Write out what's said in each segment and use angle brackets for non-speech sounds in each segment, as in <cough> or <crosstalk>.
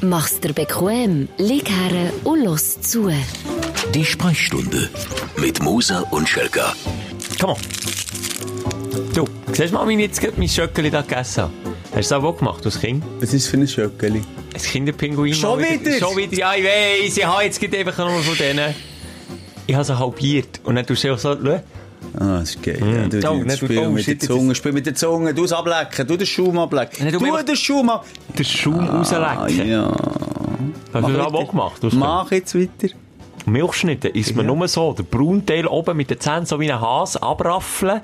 Mach's dir bequem, lieg her und los zu. Die Sprechstunde mit Musa und Schelka. Komm on. Du, siehst du mal, wie ich jetzt gerade mein Schöckeli da gegessen habe? Hast du das auch gemacht als Kind? Was ist für ein Schöckeli? Ein Kinderpinguin. Schon mal wieder? Schon wieder, ja, ich weiss. Ich habe jetzt gerade einfach nur von denen. Ich habe sie halbiert. Und dann tust du einfach so, schau. Ah, das ist geil. Ja, du, Oh, du, spiel oh, mit der Zunge, spiel mit der Zunge, du es ablecken, du den Schaum ablecken. Du du den Schaum ab... Den Schaum rauslecken. ja. Hast du das auch gemacht? Mach jetzt weiter. Kind? Milchschnitte isst man Ja. nur so. Der Braunteil oben mit den Zähnen so wie ein Hase abraffeln.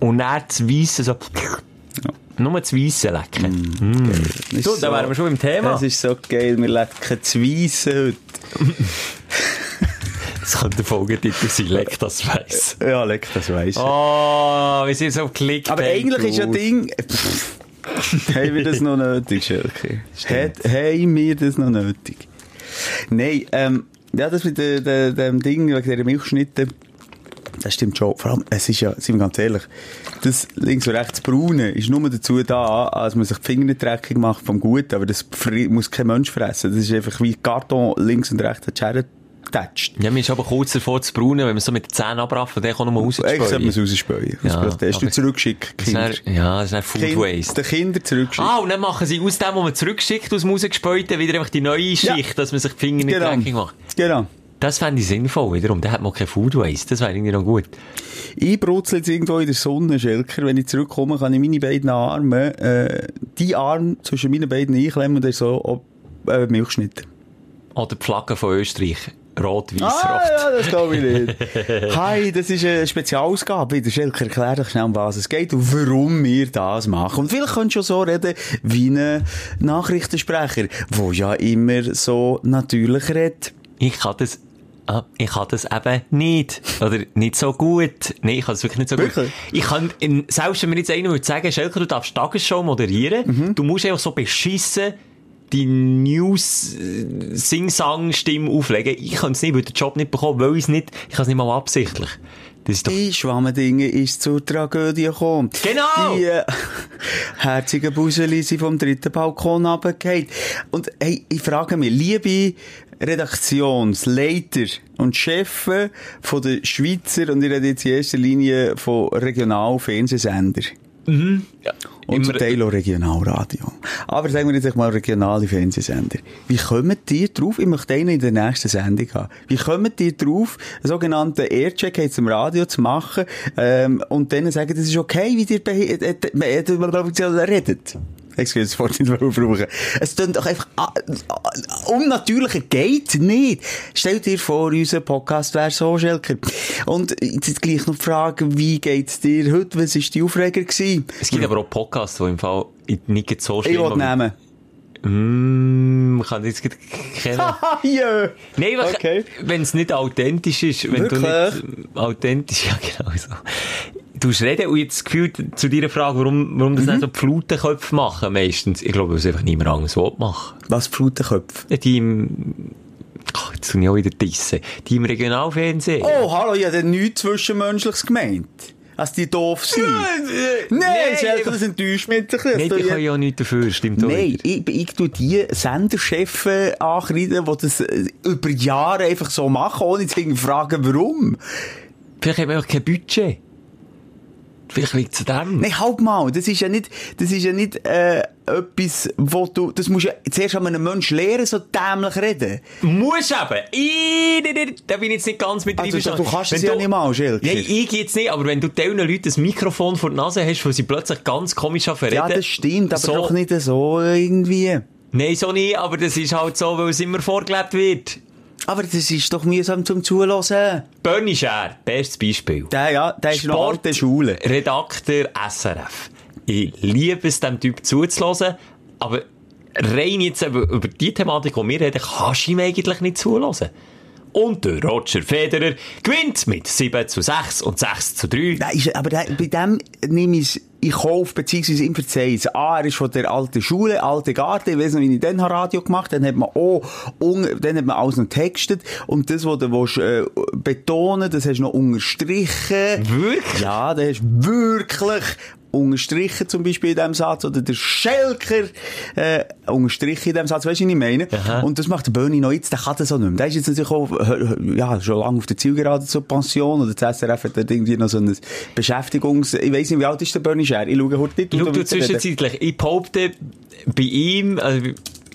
Und dann das Weisse so... Nur das Weisse lecken. Das Du, ist da wären wir schon im Thema. Das ist so geil, wir lecken zu Weisse heute. <laughs> Das könnte der Folgetitel sein, leck das Weiss. Ja, leck, das weiss. Oh, wir sind so geklickt. Aber eigentlich ist ja Ding... Pff, haben wir das noch nötig, Schelke? Hat- Haben wir das noch nötig? Nein, ähm, ja, das mit de, de, dem Ding wegen dieser Milchschnitte, das stimmt schon. Vor allem, es ist ja, sind wir ganz ehrlich, das links und rechts Braune ist nur dazu da, als man sich die Finger dreckig macht vom Guten, aber das muss kein Mensch fressen. Das ist einfach wie Karton links und rechts hat Schere getatscht. Ja, mir ist aber kurz davor zu braunen, wenn man so mit den Zähnen abraffen, dann kann man Eigentlich sollte man rausspülen. es rausspäuen. Ja, Ja, das hast du zurückgeschickt, Das Kinder. ist dann- Ja, das ist dann Food Kind, Waste. Den Kindern zurückgeschickt. Ah, und dann machen sie aus dem, was man zurückschickt, aus dem rausgespäuten, wieder einfach die neue Schicht, dass man sich die Finger nicht dreckig macht. Genau. Das fände ich sinnvoll, wiederum. Da hat man kein Food Waste. Das wäre irgendwie noch gut. Ich brutzel jetzt irgendwo in der Sonne, Schelker. Wenn ich zurückkomme, kann ich meine beiden Arme, äh, die Arme zwischen meinen beiden einklemmen und dann so ob, äh, Milchschnitte. Oder die Flagge von Österreich. Rot, weiß, Ah, rot. ja, das glaube ich nicht. Hi, das ist eine Spezialausgabe. Wieder Schelker, erklär doch schnell, um was es geht und warum wir das machen. Und vielleicht könntest du schon so reden wie ein Nachrichtensprecher, der ja immer so natürlich redet. Ich kann das, ah, ich kann das eben nicht. Oder nicht so gut. Nein, ich kann das wirklich nicht so Wirklich? gut. Ich kann, in, selbst wenn mir jetzt einer würde sagen, Schelker, du darfst Tagesshow moderieren, Mhm. du musst einfach so beschissen die News, äh, Sing-Sang-Stimme auflegen. Ich kann es nicht, weil den Job nicht bekommen, weil ich es nicht, ich kann es nicht mal absichtlich. Das ist doch, Die Schwammendinge ist zur Tragödie gekommen. Genau! Die äh, <laughs> herzigen Buseli sind vom dritten Balkon runtergefallen. Und hey, ich frage mich, liebe Redaktionsleiter und Chefs von der Schweizer, und ich rede jetzt in erster Linie von Regionalfernsehsender. Und Immer- zum Teil auch Regionalradio. Aber sagen wir jetzt mal regionale Fernsehsender. Wie kommt ihr drauf? Ich möchte einen in der nächsten Sendung haben. Wie kommt ihr drauf, einen sogenannten Aircheck jetzt im Radio zu machen, ähm, und dann sagen, das ist okay, wie ihr äh, äh, äh, redet? Excuse, das nicht mehr brauchen. Es klingt doch einfach, ah, ah, unnatürlicher geht's nicht. Stellt dir vor, unser Podcast wäre so, Schelker. Und jetzt gleich noch die Frage, wie geht's dir heute? Was war die Aufreger gewesen? es gibt aber auch Podcasts, die im Fall nicht so schlimm Ich will aber- nehmen. Mm, kann jetzt kennen. <laughs> Ah, ja. Nein, Okay. wenn es nicht authentisch ist, wenn du nicht authentisch, ja <laughs> genau so. Du hast reden und jetzt das Gefühl zu deiner Frage, warum, warum das Mhm. nicht so Flutenköpfe machen meistens. Ich glaube, weil es einfach niemand anderes will machen. Was Flutenköpfe? Die im, ach, jetzt tue ich auch wieder dissen. Die im Regionalfernsehen. Oh, hallo, ich habe nichts Zwischenmenschliches gemeint. Als die doof sind. Nein, Schelker, das enttäuscht mich ein. Nein, die du können ja auch nichts dafür, stimmt auch Nein, ich, ich tu die Senderchefs ankreiden, die das äh, über Jahre einfach so machen, ohne zu fragen, warum. Vielleicht haben wir auch kein Budget. Vielleicht liegt es dem. Nein, halt mal, das ist ja nicht, das ist ja nicht, äh, etwas, wo du, das musst du ja zuerst an einem Menschen lernen, so dämlich reden. Muss eben. Ich, da- bin ich jetzt nicht ganz mit Also, du kannst Wenn es ja nicht mal, Schilker. Nein, ich jetzt nicht, aber wenn du diesen Leuten das Mikrofon vor der Nase hast, wo sie plötzlich ganz komisch anfangen Ja, das stimmt, aber so, doch nicht so irgendwie. Nein, so nicht, aber das ist halt so, weil es immer vorgelebt wird. Aber das ist doch mühsam zum Zuhören. Bernie Scher, bestes Beispiel. Der, ja, der ist noch alte Schule. Redakteur SRF. Ich liebe es, dem Typ zuzuhören, aber rein jetzt über, über die Thematik, die wir reden, kannst du ihm eigentlich nicht zuhören. Und der Roger Federer gewinnt mit 7 zu 6 und 6 zu 3. Nein, ist, aber der, bei dem nehme ich in Kauf, beziehungsweise ihm verzeihen. A, er ist von der alten Schule, alte Garde. Ich weiss noch, wie ich dann Radio gemacht habe, dann hat man auch, un, dann hat man alles noch textet. Und das, was du willst, äh, betonen, das hast du noch unterstrichen. Wirklich? Ja, das hast du wirklich unterstrichen zum Beispiel in diesem Satz, oder der Schelker, äh, unterstrichen in diesem Satz, weißt du, was ich meine? Aha. Und das macht der Bernie noch jetzt, der kann das auch nicht mehr. Der ist jetzt natürlich auch, ja, schon lange auf der Zielgerade zur Pension, oder das SRF hat irgendwie noch so ein Beschäftigungs, ich weiss nicht, wie alt ist der Bernie Scher? Ich schaue heute nicht. Schau du du weiterreden. zwischenzeitlich. Ich behaupte, bei ihm also,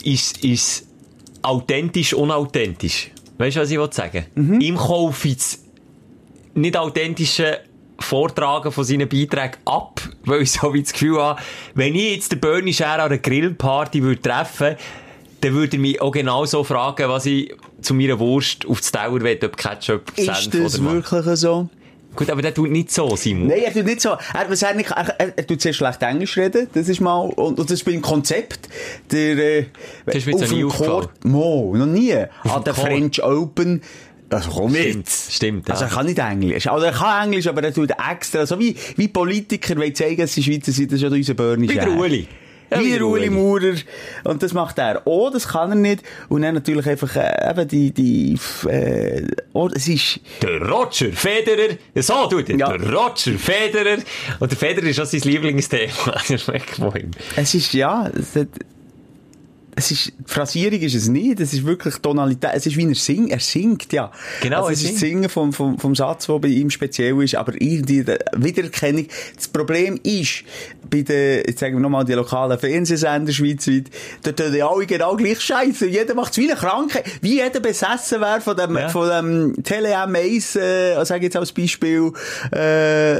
ist ist authentisch, unauthentisch. Weißt du, was ich will sagen Mhm. Ihm kaufe ich das nicht authentische Vortragen von seinen Beiträgen ab, weil ich so wie das Gefühl habe, wenn ich jetzt den Bernie Scher an einer Grillparty würde treffen dann würde er mich auch genau so fragen, was ich zu meiner Wurst auf das Teller will, ob Ketchup, Ist Senf das oder was. wirklich so? Gut, aber der tut nicht so, Simon. Nein, er tut nicht so. Er, was er, nicht, er, er, er tut sehr schlecht Englisch reden. Das ist mal, und, und das ist beim Konzept. Der, äh, Das ist mir auf noch nie aufgefallen. Court- Mo, noch nie. An dem der. French Open. Also komm Stimmt, stimmt, Also ja. er kann nicht Englisch. Also er kann Englisch, aber er tut extra, so wie, wie Politiker wollen zeigen, dass sie Schweizer sind, das ist ja unser Bernie Wie der Scher. Uli. Ja, wie wie der der Uli Uli. Maurer. Und das macht er. Oh, das kann er nicht. Und dann natürlich einfach, äh, eben die, die, äh, oh, es ist, Der Roger Federer, so tut er, Ja. der Roger Federer. Und der Federer ist auch sein Lieblingsthema. Das ist weg von ihm. Es ist, ja, es, hat, es ist, Phrasierung ist es nicht, es ist wirklich Tonalität, es ist wie er singt, er singt, ja. Genau, also es ist das. Singen vom, vom, vom Satz, der bei ihm speziell ist, aber irgendwie die Wiedererkennung. Das Problem ist, bei den, jetzt sagen wir nochmal, die lokalen Fernsehsender schweizweit, dort tun die alle genau gleich scheiße. Jeder macht es wie eine Krankheit, wie jeder besessen wäre von dem, Ja. von dem Tele-M1, äh, sag ich jetzt als Beispiel, äh,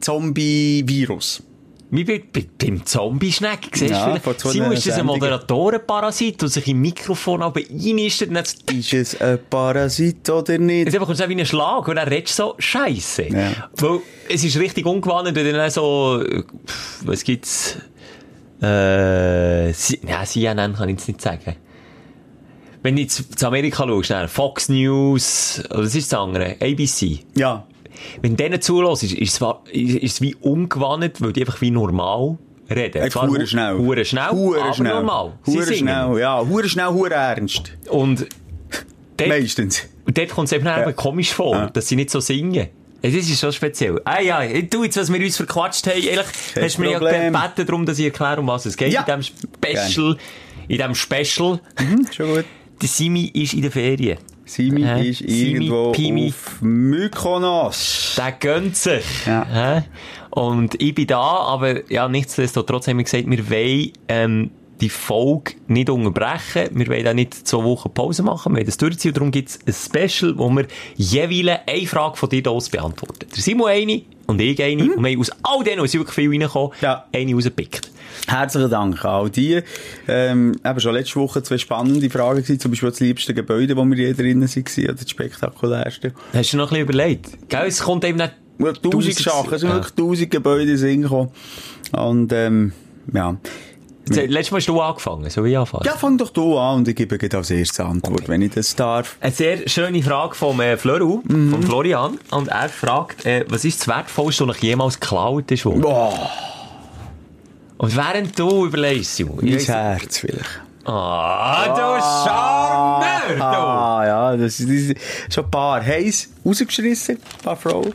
Zombie-Virus. Wie bei, bei, beim Zombie-Schneck, siehst Ja, du Simon, ist das ein. Moderatorenparasit, der sich im Mikrofon aber einnistet und dann Ist es ein Parasit oder nicht? Jetzt bekommst du wie einen Schlag und dann redest du so Scheiße. Ja. Weil es ist richtig ungewohnt, wenn du dann so, was gibt's, äh, C- ja, CNN kann ich jetzt nicht sagen. Wenn du jetzt zu Amerika schaust, Fox News, oder was ist das andere? ABC. Ja. Wenn denen zulässt, ist, ist, es wa- ist, ist es wie ungewohnt, weil die einfach wie normal reden. Einfach Zwar hure hu- schnell. Hure schnell, Hure aber schnell. normal. Hure schnell, ja. Hure schnell, hure ernst. Und dort, Meistens. und dort kommt es eben, eben komisch vor, Ja. dass sie nicht so singen. Ja, Das ist schon speziell. Ah ja, du, jetzt, was wir uns verquatscht haben, ehrlich, hast du mir ja gebeten darum, dass ich erkläre, um was es geht. Ja. In diesem Special, in diesem Special, Hm, schon gut. der Simi ist in der Ferien. Simi Hä? ist Simi, irgendwo Pimi. auf Mykonos. Der gönnt sich. Ja. Hä? Und ich bin da, aber ja, nichtsdestotrotz haben wir gesagt, wir wollen ähm, die Folge nicht unterbrechen. Wir wollen auch nicht zwei Wochen Pause machen. Wir wollen das durchziehen. Darum gibt es ein Special, wo wir jeweils eine Frage von dir aus beantworten. Der Simon eine und ich eine. Und wir haben aus all denen, sind wirklich viel reingekommen, Ja. eine rausgepickt. Herzlichen Dank an all die. Ähm, eben schon letzte Woche zwei spannende Fragen gewesen, zum Beispiel das liebste Gebäude, wo wir je drinnen waren, oder das spektakulärste. Hast du noch ein bisschen überlegt? Gell, es kommt eben nicht... Tausend Sachen, es sind wirklich tausend Gebäude in den Sinn gekommen. Und, ähm, ja. Jetzt, Letztes Mal hast du angefangen, so wie ich anfangen. Ja, fang doch du an und ich gebe gleich als erstes Antwort, wenn ich das darf. Eine sehr schöne Frage vom äh, Floru, Mhm. vom Florian. Und er fragt, äh, was ist das Wertvollste, was euch jemals geklaut ist? Boah, Und während du überlegst, Simon, mein weiss- Herz vielleicht. Ah, du Charmeur, du! Ah, ja, das ist, das ist schon ein paar. Heiß rausgeschissen, ein paar Frauen.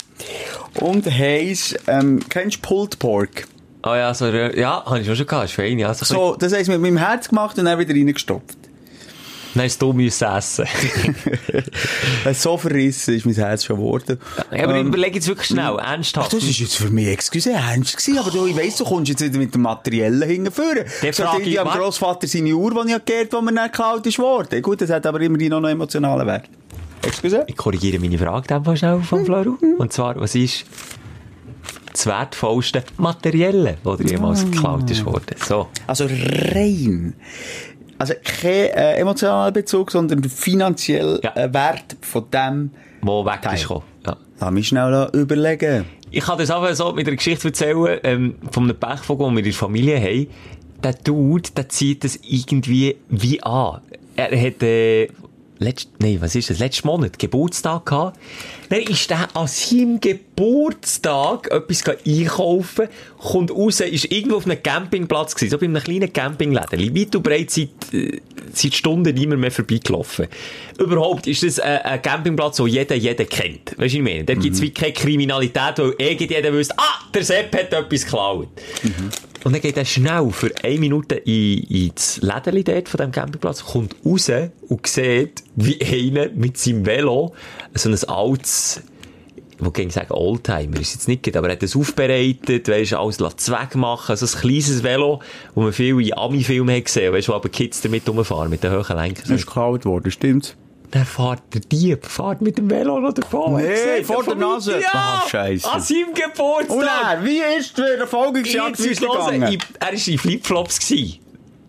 Und heiß, ähm, kennst du Pulled Pork? Ah ja, so, ja, habe ich auch schon gehabt, ist fein, ja. So, so. Das heisst mit meinem Herz gemacht und dann wieder reingestopft. Dann hast du müssen essen. <laughs> So verrissen ist mein Herz schon geworden. Ja, aber Ähm, überleg jetzt wirklich schnell, Ach, ernsthaft. das ist jetzt für mich, excuse, ernst gewesen, aber du, ich weiss, du kommst jetzt wieder mit dem Materiellen hingeführen. Der So, frage die ich, am Grossvater seine Uhr, die ich habe die mir nicht geklaut ist worden. Gut, das hat aber immerhin noch einen emotionalen Wert. Excuse? Ich korrigiere meine Frage dann mal schnell vom Floru. Und zwar, was ist das wertvollste Materielle, das dir jemals geklaut ist worden? So. Also rein. Also kein äh, emotionaler Bezug, sondern finanziell Ja. äh, Wert von dem. Wo weg Teil. ist gekommen. Ja. Lass mich schnell überlegen. Ich kann das einfach so mit einer Geschichte erzählen, ähm, von einem Pechvogel, den wir in der Familie haben. Der Dude, der zieht das irgendwie wie an. Er hat, äh, letzt, nee, was ist das? Letzten Monat Geburtstag gehabt. Dann ist der an seinem Geburtstag etwas einkaufen, kommt raus, ist irgendwo auf einem Campingplatz gewesen, so bei einem kleinen Campingladen. Weit und breit seit, äh, seit Stunden niemand mehr vorbeigelaufen. Überhaupt ist das ein, ein Campingplatz, den jeder, jeder kennt. Weißt du, was ich meine? Da Mhm. gibt's wie keine Kriminalität, weil irgendjeder wüsste, ah, der Sepp hat etwas geklaut. Mhm. Und dann geht er schnell für eine Minute in, ins Lädeli dort von diesem Campingplatz, kommt raus und sieht, wie einer mit seinem Velo so ein altes, wollte gerne sagen Oldtimer, ist jetzt nicht, gut, aber er hat es aufbereitet, weisst, alles zweck machen, so ein kleines Velo, wo man viel in Ami-Filmen hat gesehen, weisst, wo aber Kids damit rumfahren, mit den hohen Lenkern. Das ist geklaut worden, stimmt's? Dann fährt der Dieb, fährt mit dem Velo noch davon. Nee, Er vor der Nase. Ja, Ah, Scheisse. An seinem Geburtstag. Und er, wie ist los, weitergegangen? in- er war in Flipflops. gsi.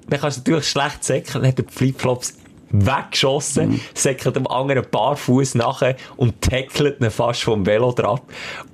Dann kannst du natürlich schlecht säckeln, dann hat er die Flipflops weggeschossen, Mhm. säckelt dem anderen ein paar Fuß nachher und tackelt ihn fast vom Velo drauf.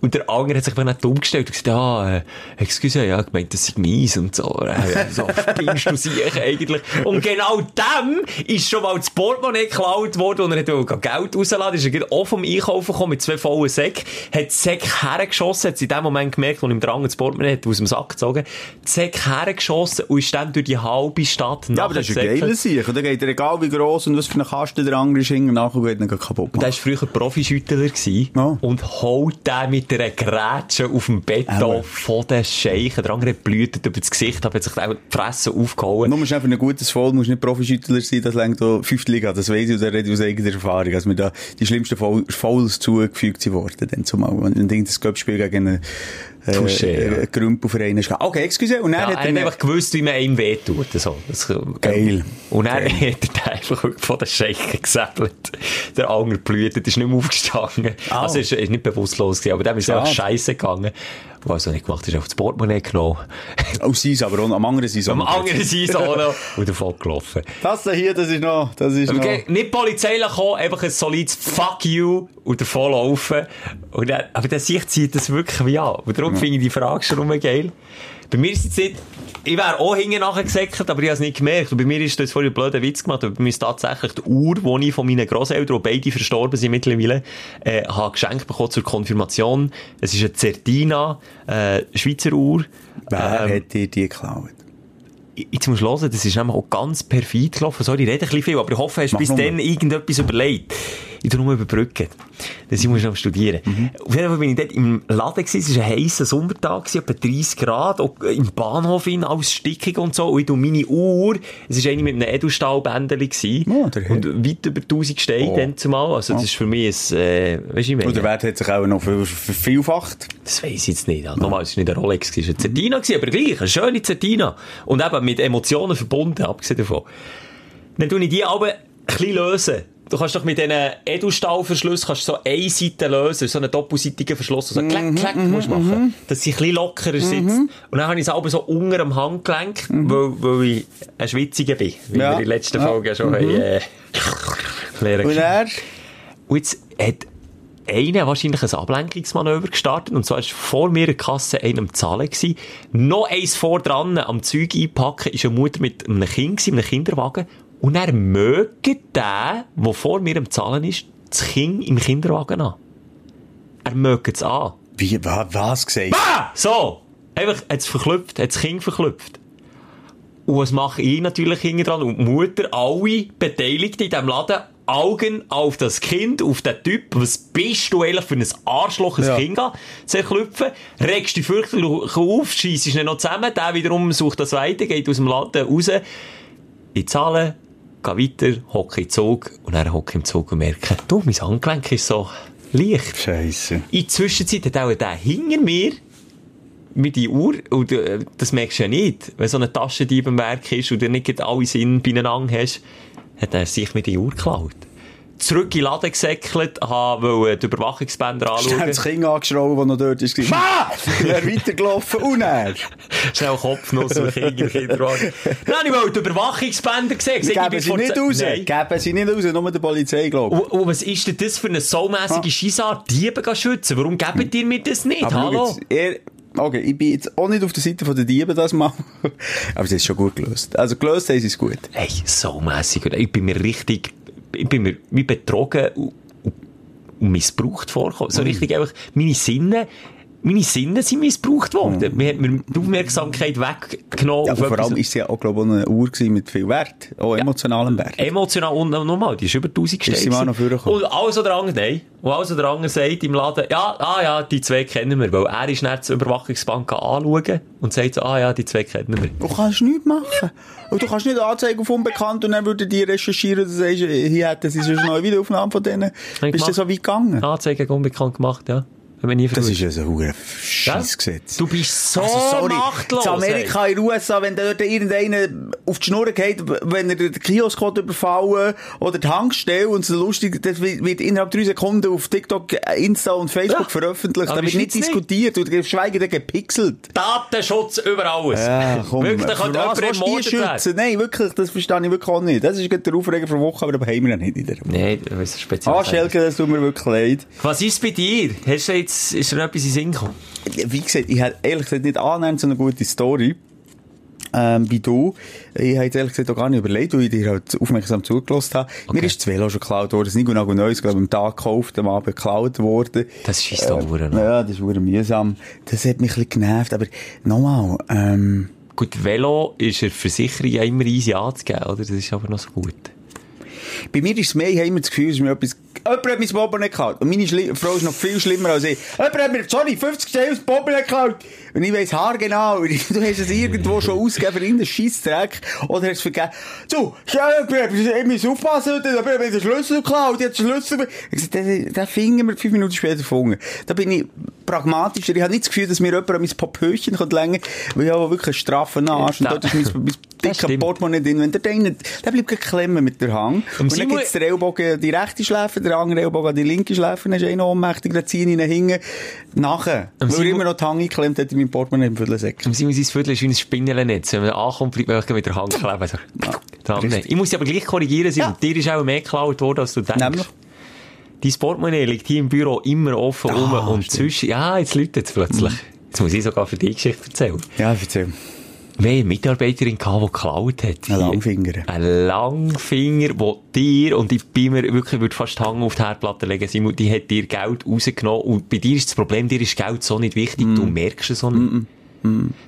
Und der andere hat sich nicht dumm gestellt und gesagt, ah, äh, excuse, ja, gemeint, das sei meins und so. Äh, so spinnst du sich eigentlich. Und genau dem ist schon mal das Portemonnaie geklaut worden und er hat Geld rausladen, ist er gerade auch vom Einkaufen gekommen mit zwei vollen Säcken, hat die Säcke hergeschossen, hat sie in dem Moment gemerkt, wo ihm der andere das Portemonnaie hat aus dem Sack gezogen, die Säcke hergeschossen und ist dann durch die halbe Stadt Ja, aber das ist ein geiler Sieg. Und dann geht er, egal wie gross und was für eine Kasten der andere ist, hinten nach und geht ihn kaputt Und der machen. war früher Profischüttler Ja. und holt den mit einer Grätsche auf dem Beton Aber- von den Scheichen. Der andere hat blühtet über das Gesicht, hat sich auch die Fresse aufgehauen. Nur schnell für ein gutes Foul musst du nicht Profischüttler sein, das längt da fünfte Liga, das weiss ich, da rede ich aus eigener Erfahrung, als mir da die schlimmsten Foul- Fouls zugefügt sind worden, dann zumal, wenn ein das Göppspiel gegen einen, äh, Touché, ja. äh, Grümpelverein ist. Okay, excuse, und dann Ja, hat er einfach gewusst, wie man ihm wehtut. So. Das, Geil. Und dann <laughs> hat er einfach von den Scheichen gesäbelt. Der andere blühtet, ist nicht mehr aufgestanden. Au. Also ist, ist nicht bewusstlos gewesen, aber dem ist einfach scheiße gegangen. Was er nicht gemacht hat, ist auf das Portemonnaie genommen. <laughs> Aus Seis, aber auch, am anderen Seis auch Am noch. anderen Seite auch noch <laughs> und davon gelaufen. Das da hier, das ist noch, das ist noch. Okay, nicht polizeilich kommen, einfach ein solides Fuck you und davon laufen. Und dann, aber der Sicht zieht das wirklich wie an. Und darum finde ich die Frage schon immer geil. Bei mir ist es nicht, ich wäre auch hinten nachher gesäckert, aber ich habe es nicht gemerkt. Und bei mir ist das vorhin blöder Witz gemacht, aber bei mir ist tatsächlich die Uhr, die ich von meinen Grosseltern, die beide verstorben sind mittlerweile, äh, habe geschenkt bekommen zur Konfirmation. Es ist eine Certina, äh, Schweizer Uhr. Wer Ähm, hat dir die geklaut? Jetzt musst du hören, das ist nämlich auch ganz perfid gelaufen. Sorry, ich rede ein bisschen viel, aber ich hoffe, hast du bis dann irgendetwas überlegt. Ich tu nur überbrücken. Das ich muss noch studieren. Auf jeden Fall bin ich dort im Laden gewesen. Es war ein heisser Sommertag, gewesen, etwa 30 Grad, auch im Bahnhof in, alles stickig und so. Und ich tu meine Uhr, es war eine mit einem Edelstahlbändeli gewesen. Oh, der und weit über 1000 Steine Oh. dann zumal. Also, das ist für mich ein, äh, weißt du, ich meine? Und der Wert hat sich auch noch ver- vervielfacht. Das weiss ich jetzt nicht. Ja. Nochmal, es war nicht ein Rolex, es war eine Zertina, gewesen, aber gleich, eine schöne Zertina. Und eben mit Emotionen verbunden, abgesehen davon. Dann tue ich die aber ein bisschen lösen. Du kannst doch mit diesen Edelstahlverschlüssen kannst so eine Seite lösen, so einen doppelseitigen Verschluss, so klack, klack musst du machen, dass sie ein bisschen lockerer sitzt. Und dann habe ich es aber so unter dem Handgelenk, weil, weil ich ein Schwitziger bin, wie Ja. wir in der letzten Ja. Folge schon haben, äh, lernen Und er? und jetzt hat einer wahrscheinlich ein Ablenkungsmanöver gestartet. Und zwar war vor mir eine Kasse einer am Zahlen. Gewesen. Noch eins vor dran, am Zeug einpacken, ist eine Mutter mit einem Kind, gewesen, mit einem Kinderwagen. Und er möge den, der vor mir am Zahlen ist, das Kind im Kinderwagen an. Er möge es an. Wie, wa, was gesagt? Ah! So! Einfach, hat es verklüpft, hat das Kind verklüpft. Und was mache ich natürlich hinten dran? Und die Mutter, alle Beteiligten in diesem Laden, Augen auf das Kind, auf den Typ. Was bist du eigentlich für ein Arschloch, ein Ja. Kind an, zerklüpfen? Regst dich fürchterlich auf, scheissest ihn noch zusammen, der wiederum sucht das weiter, geht aus dem Laden raus, ich zahle, gehe weiter, hocke im Zug, und dann hocke im Zug und merke, du, mein Handgelenk ist so leicht. Scheiße. In der Zwischenzeit hat auch der hinter mir mit die Uhr, und äh, das merkst du ja nicht, wenn so eine Taschendieb im Werk ist und du nicht alle Sinn beieinander hast, hat er sich mit die Uhr geklaut. Zurück in den Laden gesäckelt, habe die Überwachungsbänder Schnell anschauen. das Kind angeschraubt, das noch dort ist. Ma! <laughs> Er weitergelaufen und er. Schnell Kopfnuss und Kind im Kinderwagen. Nein, ich wollte die Überwachungsbänder gesehen. Ich Geben sie nicht raus. Nein. Geben sie nicht raus, nur der Polizei, glaube Und, und was ist denn das für eine saumässige Scheissart, Diebe zu schützen? Warum gebt ihr mir das nicht? Aber Hallo? okay, ich bin jetzt auch nicht auf der Seite der Diebe das mal. <laughs> Aber es ist schon gut gelöst. Also gelöst haben sie es gut. Hey, so mässig. Und Ich bin mir richtig, ich bin mir wie betrogen und, missbraucht vorgekommen. So richtig einfach meine Sinne, meine Sinne sind missbraucht worden. Man hat mir die Aufmerksamkeit weggenommen. Ja, auf vor etwas- allem ist sie ja auch, glaube ich, eine Uhr mit viel Wert. Auch emotionalem Wert. Emotional und nochmal, die ist über 1000 Ist sie mal noch vorgekommen? Und alles oder andere, nein. Und alles oder andere sagt im Laden, ja, ah ja, die zwei kennen wir, weil er ist dann zur Überwachungsbank anschauen und sagt so, ah ja, die zwei kennen wir. Du kannst nichts machen. Und du kannst nicht anzeigen auf Unbekannt und dann würden die recherchieren und sagst, hier sie schon eine Videoaufnahme von denen. Bist du so weit gegangen? Anzeige gegen unbekannt gemacht, ja. Wir nie Das ist ja so ein Scheissgesetz. Du bist so Also, sorry, machtlos. in Amerika, in den USA, wenn dort irgendeiner auf die Schnur geht, wenn er den Kiosk überfallen oder die Tankstelle und so lustig, das wird innerhalb drei Sekunden auf TikTok, Insta und Facebook Ja. veröffentlicht. Da wird nicht diskutiert und geschweige denn gepixelt. Datenschutz über alles. Ja, komm, Wirklich, da was jemand ermordet werden. schützen? Nein, wirklich, das verstehe ich wirklich auch nicht. Das ist gerade der Aufreger der Woche, aber da haben wir ja nicht in der Woche. Nein, das ist speziell. Ah, Schelke, das tut mir wirklich leid. Was ist bei dir? Hast du jetzt, ist dir etwas in Sinn gekommen? Wie gesagt, ich hätte ehrlich gesagt nicht annähernd so eine gute Story. Ähm, wie du. Ich habe jetzt ehrlich gesagt auch gar nicht überlegt, weil ich dir halt aufmerksam zugelassen habe. Mir ist das Velo schon geklaut worden. Das ist nicht genau Neues, glaube ich, am Tag gekauft, am Abend geklaut worden. Das scheisst auch verdammt. Ja, das ist verdammt mühsam. Das hat mich ein bisschen genervt. Aber nochmal, ähm, Gut, Velo ist eine Versicherung ja immer easy anzugeben, oder? Das ist aber noch so gut. bei mir ist es mehr, ich habe immer das Gefühl, dass mir etwas, jemand hat mein nicht geklaut. Und meine Schli Frau ist noch viel schlimmer als ich. Jemand hat mir, sorry, 50 Stellen das Bobo nicht geklaut. Und ich weiss haargenau, <laughs> du hast es irgendwo schon ausgegeben für irgendeinen Scheissdreck. Oder hast es vergeben. So, ja, ich muss aufpassen, heute, aber ich habe den Schlüssel geklaut, ich habe den Schlüssel. Ich den, den Finger wir fünf Minuten später gefunden. Da bin ich pragmatischer. Ich habe nicht das Gefühl, dass mir jemand an mein Popöchen längen kann, weil ich habe wirklich einen straffen Arsch. Und Da- dort ist mein, mein Stimmt. Portemonnaie drin. Wenn der den nicht, der bleibt gleich klemmen mit der Hang. Und, dann Simon- gibt's den Ellbogen die rechte Schläfe, der andere Ellbogen die linke Schläfe, dann ist einer ohnmächtig, dann ziehe ich ihn hinten nachher. Weil er immer noch die Hand geklemmt hat in meinem Portemonnaie im Viertelsäck. Im Simon, sein Viertel ist wie ein Spinnennetz. Wenn man ankommt, bleibt man mit der Hand kleben. So. Nehmen. Ich muss dich aber gleich korrigieren, Simon. Ja. Dir ist auch mehr geklaut worden, als du denkst. Nämlich? Dein Portemonnaie liegt hier im Büro immer offen rum und stimmt. zwischen, ja, jetzt läutet es plötzlich. Jetzt muss ich sogar für die Geschichte erzählen. Ja, erzähl. Wir haben eine Mitarbeiterin gehabt, die geklaut hat. Ein Langfinger. Ein Langfinger, der dir, und ich bin mir wirklich, würde fast Hand auf die Herdplatte legen, Simon, die hat dir Geld rausgenommen. Und bei dir ist das Problem, dir ist Geld so nicht wichtig, Mm. du merkst es so nicht.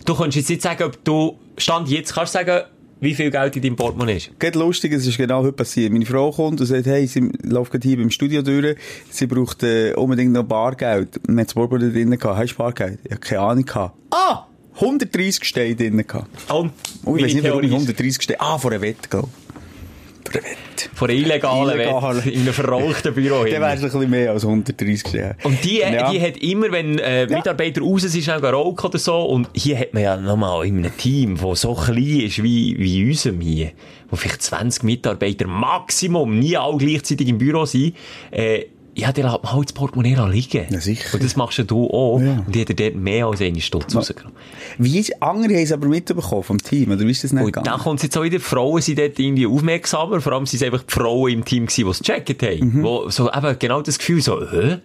Du kannst jetzt nicht sagen, ob du, Stand jetzt, kannst du sagen, wie viel Geld in deinem Portemonnaie ist. Geht lustig, es ist genau heute passiert. Meine Frau kommt und sagt, hey, sie läuft hier beim Studio durch, sie braucht äh, unbedingt noch Bargeld. Wir haben das Portemonnaie drin gehabt. Hast du Bargeld? Ich habe keine Ahnung gehabt. Ah! 130 Steine drin gehabt. Und, Oh, ich weiß nicht, warum ich Theorie ist, 130 Steine... Ah, vor einer Wette, glaube ich. Vor einer Wette. Von einer illegalen Illegale. Wette in einem verrauchten Büro <laughs> Dann hin. wär's ein bisschen mehr als 130 Steine. Und die, Ja. die hat immer, wenn äh, Mitarbeiter raus sind, schnell rauchen oder so, und hier hat man ja nochmal in einem Team, das so klein ist wie, wie unserem hier, wo vielleicht 20 Mitarbeiter Maximum, nie alle gleichzeitig im Büro sind, äh, ja, die lässt man halt das Portemonnaie liegen. Ja, sicher. Und das machst du auch. Ja. Und die hat dir dort mehr als einen Stutz rausgenommen. Wie ist, andere haben es aber mitbekommen vom Team, oder wie ist das nicht Und gegangen? dann kommt es jetzt auch wieder, die Frauen sind dort irgendwie aufmerksamer, vor allem sind es einfach die Frauen im Team gewesen, die es gecheckt haben. Mhm. Wo so eben genau das Gefühl so, äh,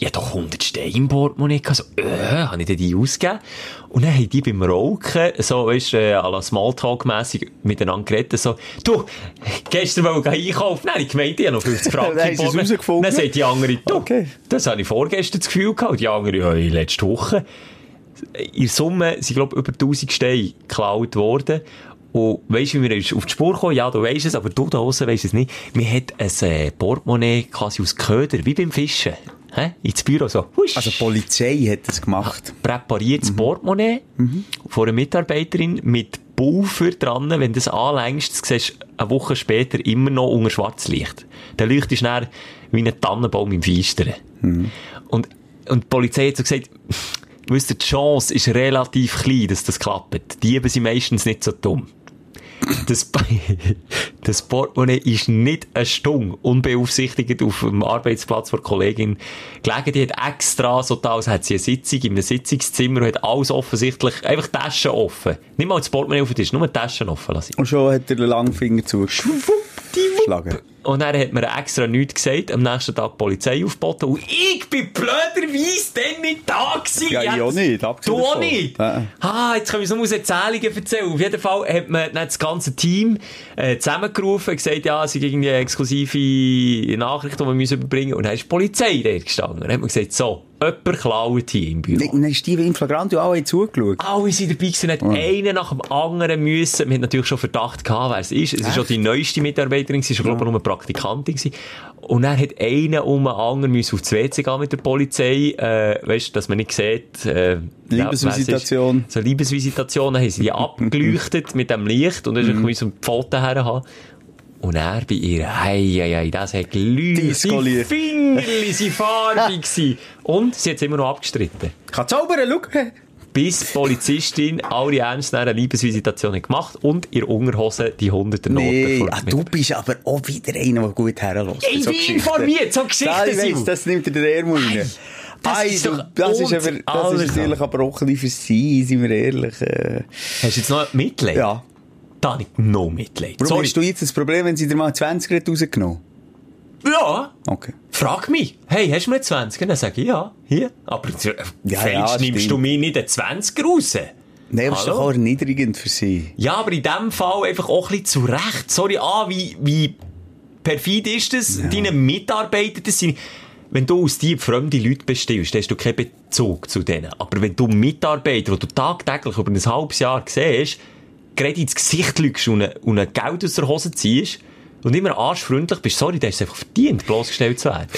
ich hab doch 100 Steine im Portemonnaie gehabt, so, äh, habe ich denn die ausgegeben? Und dann haben die beim Rauchen, so, weißt äh, à la Smalltalk-mässig miteinander geredet, so, du, gestern wollte ich einkaufen, nein, ich gemeint, ich habe noch 50 Franken <laughs> im Portemonnaie. Dann sagt die andere, du, Okay. das habe ich vorgestern das Gefühl gehabt, und die andere, ja, in letzter Woche in Summe sind, glaube ich, über 1000 Steine geklaut worden. Und weisst du, wie wir auf die Spur kommen? Ja, du weisst es, aber du da draussen weisst es nicht. Wir hat ein äh, Portemonnaie quasi aus Köder, wie beim Fischen. Hä? Ins Büro so. Husch. Also die Polizei hat das gemacht. präpariertes Portemonnaie von einer Mitarbeiterin mit Pulver dran. Wenn du das anlängst, siehst du eine Woche später immer noch unter Schwarzlicht. Der Licht ist dann wie ein Tannenbaum im Feistern. Und, und die Polizei hat so gesagt, wisst ihr, die Chance ist relativ klein, dass das klappt. Die sind meistens nicht so dumm. Das, das Portemonnaie ist nicht eine Stunde unbeaufsichtigt auf dem Arbeitsplatz der Kollegin gelegen. Die hat extra so da, als hätte sie eine Sitzung in einem Sitzungszimmer und hat alles offensichtlich, einfach Taschen offen. Nicht mal das Portemonnaie auf den Tisch, nur Taschen offen lassen. Und schon hat er den Langfinger zugeschlagen. Und dann hat mir extra nichts gesagt, am nächsten Tag die Polizei aufgeboten und ich bin blöderweise dann nicht da gewesen. Ja, ich auch nicht, Du auch nicht? Ja. Ah, jetzt können wir so aus Erzählungen erzählen. Auf jeden Fall hat man dann das ganze Team äh, zusammengerufen und gesagt, ja, es sind irgendwie exklusive Nachrichten, die wir müssen überbringen müssen. Und dann ist die Polizei da gestanden. Dann hat man gesagt, so, jemand geklaut hier im Büro. Dann ist die in Flagranti alle zugeschaut. Alle sind dabei gewesen, hat einen nach dem anderen müssen. Wir hatten natürlich schon Verdacht gehabt, wer es ist. Es ist schon die neueste Mitarbeiterin, sie war, glaube ich, nur Praktikantin gewesen. Und dann hat einer um einen anderen müssen aufs WC gehen mit der Polizei, äh, weißt, dass man nicht sieht, äh, Liebesvisitation. Ja, so Liebesvisitationen haben sie die <laughs> abgeleuchtet mit dem Licht und dann mhm. so ein Foto herhaben. Und er bei ihr, hei, hei, hei, das hat geleuchtet. Die Fingerli sind farbig. <laughs> Und sie hat es immer noch abgestritten. Kann zaubern, schau. Bis die Polizistin alle ernst eine Liebesvisitation hat gemacht und ihr Unterhose die hunderter Noten nee, ah, du bist aber auch wieder einer, der gut herlässt. Ich so bin informiert, so Geschichten ja, weiss, Das nimmt dir der Ärmel rein. Das, ist, doch das ist aber, das ist natürlich aber auch ein bisschen für sie, sind wir ehrlich. Äh. Hast du jetzt noch Mitleid? Ja. Da habe ich noch Mitleid. Warum Sorry. hast du jetzt das Problem, wenn sie dir mal 20 rausgenommen ja. Okay. Frag mich, hey, hast du mir 20? Dann sage ich, ja, hier. Aber äh, ja, ja, nimmst stimmt. du mir nicht den 20 raus? Nein, aber das ist doch auch erniedrigend für sie. Ja, aber in dem Fall einfach auch ein bisschen zurecht. Sorry, ah, wie, wie perfid ist das? Ja. Deine Mitarbeiter, das sind, wenn du aus dir fremde Leute bestellst, dann hast du keinen Bezug zu denen. Aber wenn du Mitarbeiter, die du tagtäglich über ein halbes Jahr siehst, gerade ins Gesicht lügst und, und ein Geld aus der Hose ziehst und immer arschfreundlich bist, sorry, der ist einfach verdient, bloßgestellt zu werden.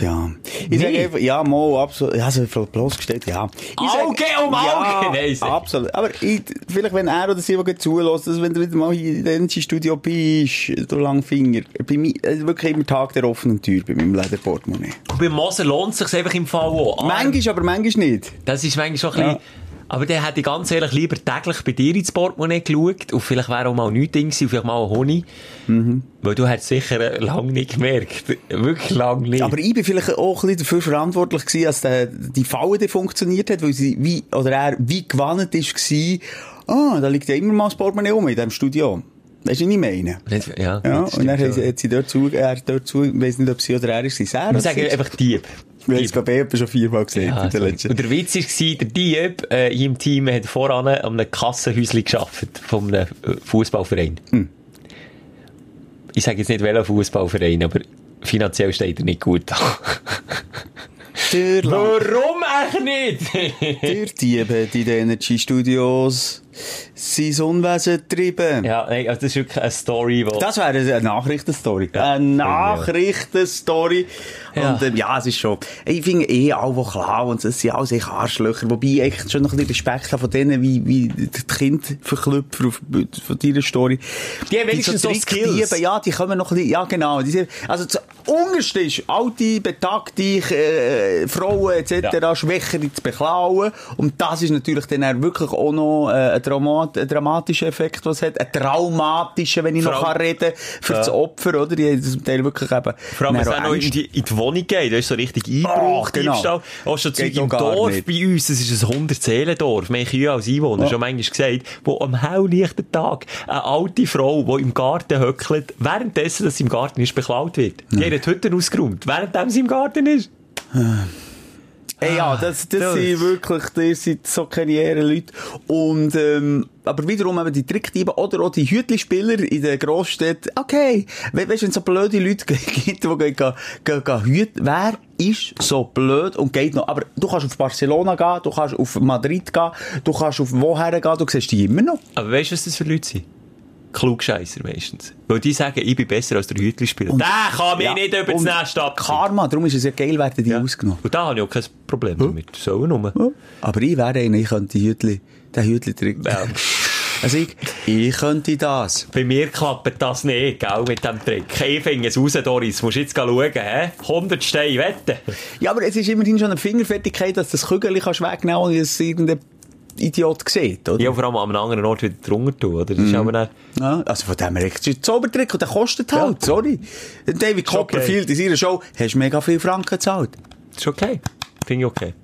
Ja. Ich nee. sage einfach, ja, mal, absolut, ja, so bloßgestellt, ja. Ich Auge sage, um ja, Auge! Nein, absolut. Aber ich, vielleicht, wenn er oder sie zulässt, dass wenn du wieder mal in dem Studio bist, du Langfinger, bei mir, also wirklich immer Tag der offenen Tür bei meinem Lederportemonnaie. Bei Moser lohnt es sich einfach im Fall auch. Manchmal, aber manchmal nicht. Das ist manchmal schon ein bisschen, ja. Aber der hätte ich ganz ehrlich lieber täglich bei dir ins Portemonnaie geschaut und vielleicht wäre auch mal nichts drin gewesen, vielleicht mal ein Honig. Mhm. Weil du hättest sicher lange nicht gemerkt. Wirklich lange nicht. Aber ich bin vielleicht auch ein bisschen dafür verantwortlich gewesen, dass der, die Falle funktioniert hat, weil sie wie, oder er wie gewandt ist gewesen, ah, da liegt ja immer mal das Portemonnaie um in diesem Studio. Weißt du, was ich meine? Ja, ja und dann hat sie, dort zu, er dort zu, ich weiss nicht, ob sie oder er ist, sehr. Wir sagen einfach Dieb. Wir haben es, glaube ich, schon viermal gesehen ja, in der letzten. Und der Witz war, der Dieb äh, im Team hat voran an einem Kassenhäuschen gearbeitet, von einem äh, Fußballverein. Hm. Ich sage jetzt nicht welcher Fußballverein, aber finanziell steht er nicht gut da. Warum eigentlich nicht? der Dieb hat in den Energy Studios sein Unwesen treiben. Ja, nein, also das ist wirklich eine Story, wo... Das wäre eine Nachrichtenstory. Ja. Eine Nachrichtenstory. Ja. Und, ähm, ja, es ist schon, ich finde eh alle, die klauen, es sind alles echt Arschlöcher, wobei ich echt schon noch ein bisschen Respekt habe von denen, wie, wie die Kinder verklüpfen von deiner Story. Die haben wenigstens so Skills. Dieben, ja, die kommen noch ein bisschen, ja genau. Die sind, also das Unterste ist, alte, betagte äh, Frauen etc. Ja. Schwächere zu beklauen und das ist natürlich dann auch wirklich auch noch äh, Dramat, ein dramatischer Effekt, was hat, ein traumatischer, wenn ich Vor noch kann reden für ja. das Opfer, oder? Die haben zum Teil wirklich eben... Vor allem, wenn es auch noch in die, in die Wohnung geht, da ist so richtig Einbruch, oh, genau. Diebstahl. Auch schon Zeug im Dorf nicht. bei uns, das ist ein 100-Seelendorf, wir haben als Einwohner ja. schon manchmal gesagt, wo am helllichten Tag eine alte Frau, die im Garten höckelt, währenddessen, dass sie im Garten ist, beklaut wird. Die ja. hat Hütten ausgeräumt, während sie im Garten ist. Hey, ja, das, das, das sind wirklich, das sind so keine Leute. Und, ähm, aber wiederum eben die Trickdiebe oder auch die Hütli-Spieler in den Grossstädten. Okay. We weißt du, wenn es so blöde Leute <laughs> gibt, die gehen, gehen, gehen, gehen hüten, wer ist so blöd und geht noch? Aber du kannst auf Barcelona gehen, du kannst auf Madrid gehen, du kannst auf woher gehen, du siehst die immer noch. Aber weißt du, was das für Leute sind? Klugscheisser meistens. Weil die sagen, ich bin besser als der Hütli-Spieler. Der kann mich ja, nicht über das Nest abziehen. Karma, darum ist es ja geil, werden die ja. ausgenommen. Und da habe ich auch kein Problem damit. So nur. Ja. Aber ich wäre einer, ich könnte die Hütli, den Hütli-Trick. Ja. <laughs> Also ich, ich könnte das. Bei mir klappt das nicht, gell, mit dem Trick. Ich finde es raus, Doris. Musst jetzt schauen, hä? 100 Steine wetten. Ja, aber es ist immerhin schon eine Fingerfertigkeit, dass du das Kügel kannst wegnehmen und es irgendein Idiot sieht, oder? Ja, vor allem an einem anderen Ort wieder drunter tun, oder? Das mm. ist aber dann... ja, also von dem her, das ist Zaubertrick und der kostet halt, ja. sorry. David Copperfield okay. in seiner Show, hast du mega viel Franken gezahlt. Das ist okay. Finde ich okay.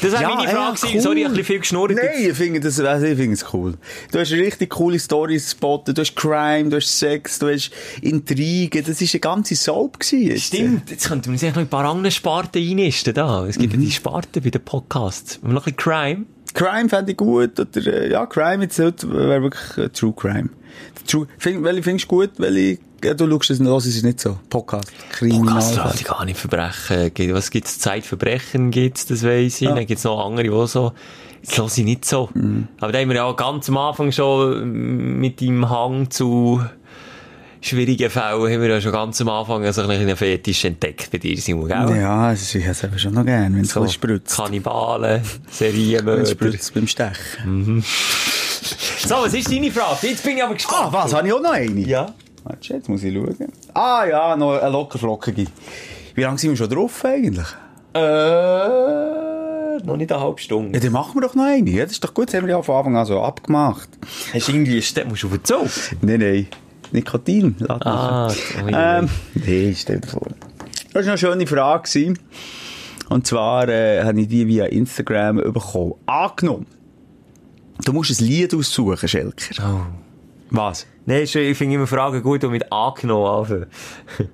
Das war ja, meine Frage. Ja, cool. Sorry, ich ein bisschen viel geschnurrt. Nein, ich finde das, also ich finde es cool. Du hast richtig coole Storys spottet. Du hast Crime, du hast Sex, du hast Intrigen. Das war eine ganze Soap gewesen. Stimmt. Jetzt könnten wir uns noch ein paar andere Sparten einnisten da. Es gibt mhm. ja die Sparten bei den Podcasts. Wir noch ein bisschen Crime. Crime fände ich gut, oder, äh, ja, Crime jetzt heute wäre wirklich äh, True Crime. True, find, welche findest du gut, welche, ja, du schaust es, los, ist es nicht so. Podcast, Podcast Kriminal. darf ich gar nicht Verbrechen. Gibt- Was gibt's? Zeitverbrechen gibt's, das weiss ich. Dann gibt's noch andere, die so, das höre ich nicht so. Aber da haben wir ja ganz am Anfang schon mit dem Hang zu schwierigen Fällen, haben wir ja schon ganz am Anfang so ein einen Fetisch entdeckt bei dir, Simon, gell? Ja, das ist, ich hätte es eben schon noch gern, wenn es so, spritzt. Kannibalen, <laughs> Serienmörder. spritzt beim Stechen. So, was ist deine Frage? Jetzt bin ich aber gespannt. Ah, was? Habe ich auch noch eine? Ja. Warte, jetzt muss ich schauen. Ah, ja, noch eine lockerflockige. Wie lange sind wir schon drauf eigentlich? Äh, noch nicht eine halbe Stunde. Ja, dann machen wir doch noch eine. Ja, das ist doch gut, das haben wir ja von Anfang an so abgemacht. Hast du irgendwie, Ste- musst du auf den Zug? Nein, nein. Nikotin, lass Ah, ui. Ähm, nee, stell dir vor. Das war eine schöne Frage. gewesen. Und zwar äh, habe ich die via Instagram bekommen. Angenommen, du musst ein Lied aussuchen, Schelker. Oh. Was? Nein, ich finde immer Fragen gut, die mit angenommen anfangen. <laughs>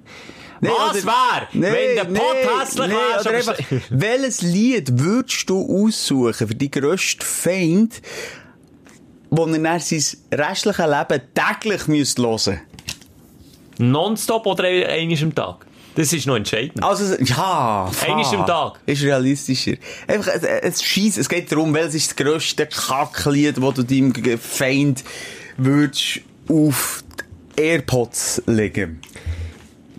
Nee, Was oder- wär, Nee, wenn der nee, Pott hässlich nee, wär? oder schon einfach, besti- <laughs> welches Lied würdest du aussuchen für die grösste Feind, wo er dann sein restliches Leben täglich müsst hören Nonstop oder einmal am Tag? Das ist noch entscheidend. Also, ja, Einmal am Tag. Ist realistischer. Einfach, es, es scheiss, es geht darum, welches ist das grösste Kacklied, das du deinem Feind würdest auf die Airpods legen.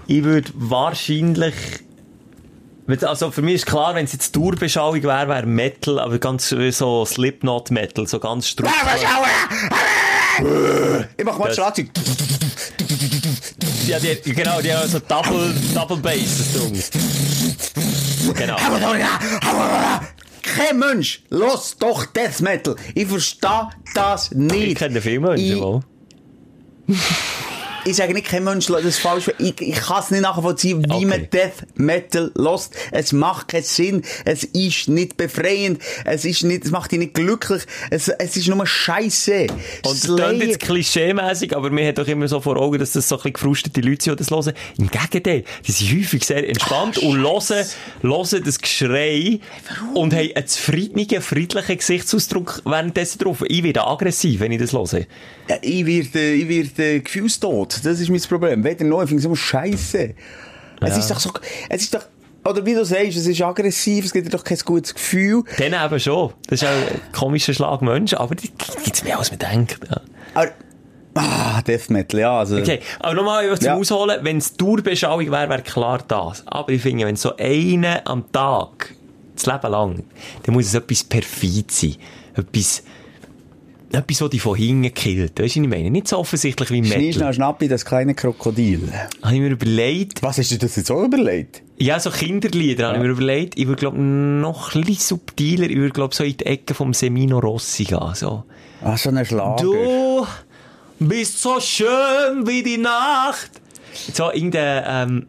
Ich würde wahrscheinlich... Also für mich ist klar, wenn es jetzt Tourbeschauung wäre, wäre Metal, aber ganz so Slipknot-Metal, so ganz strupp. Ich mach mal das Schlagzeug. Ja, die, genau, die haben so Double, Double Bass, Ding. Genau. Kein Mensch, los doch Death Metal. Ich verstehe das nicht. Ich kenne viele Menschen, Ich-. Ich sage nicht, kein Mensch, das ist falsch. Ich, ich kann es nicht nachvollziehen, wie Okay. man Death Metal lost. Es macht keinen Sinn. Es ist nicht befreiend. Es ist nicht, es macht dich nicht glücklich. Es, es ist nur Scheiße. Und das klingt jetzt klischee-mässig, aber mir hat doch immer so vor Augen, dass das so ein bisschen gefrustete Leute sind, die das hören. Im Gegenteil, die sind häufig sehr entspannt und hören, hören das Geschrei und haben einen zufriedenen, friedlichen Gesichtsausdruck währenddessen drauf. Ich werde aggressiv, wenn ich das höre. Ja, ich werde, ich werde gefühlstot. Das ist mein Problem. Weder noch, ich finde es immer Scheiße. Es ist doch so, es ist doch, oder wie du sagst, es ist aggressiv, es gibt dir doch kein gutes Gefühl. Dann eben schon. Das ist auch ein komischer Schlag Mensch, aber die gibt's mehr als man denkt. Ja. Aber, ah, Death Metal, ja, also. Okay, aber nochmal zum Ja. Ausholen, wenn es Tourbeschauung wäre, wäre klar das. Aber ich finde, wenn so eine am Tag, das Leben lang, dann muss es etwas perfid sein. Etwas, dich von hinten killt. Weißt du, was ich meine? Nicht so offensichtlich wie Metal. schnell, schnappi, das kleine Krokodil. Habe ich mir überlegt, Was hast du dir das jetzt auch überlegt? ja, so Kinderlieder habe ich mir überlegt, ich würde, glaube noch ein bisschen subtiler, ich würde, glaube so in die Ecke vom Semino Rossi gehen, so. Ah, so ein Schlager. Du bist so schön wie die Nacht. So irgendein, ähm,